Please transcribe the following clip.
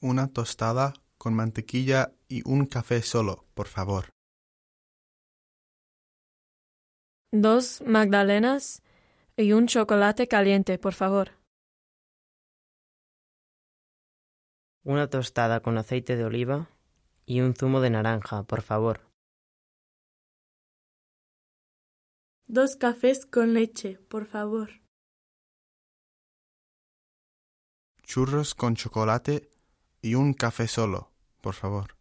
una tostada con mantequilla y un café solo, por favor. Dos magdalenas y un chocolate caliente, por favor. Una tostada con aceite de oliva y un zumo de naranja, por favor. Dos cafés con leche, por favor. Churros con chocolate y un café solo, por favor.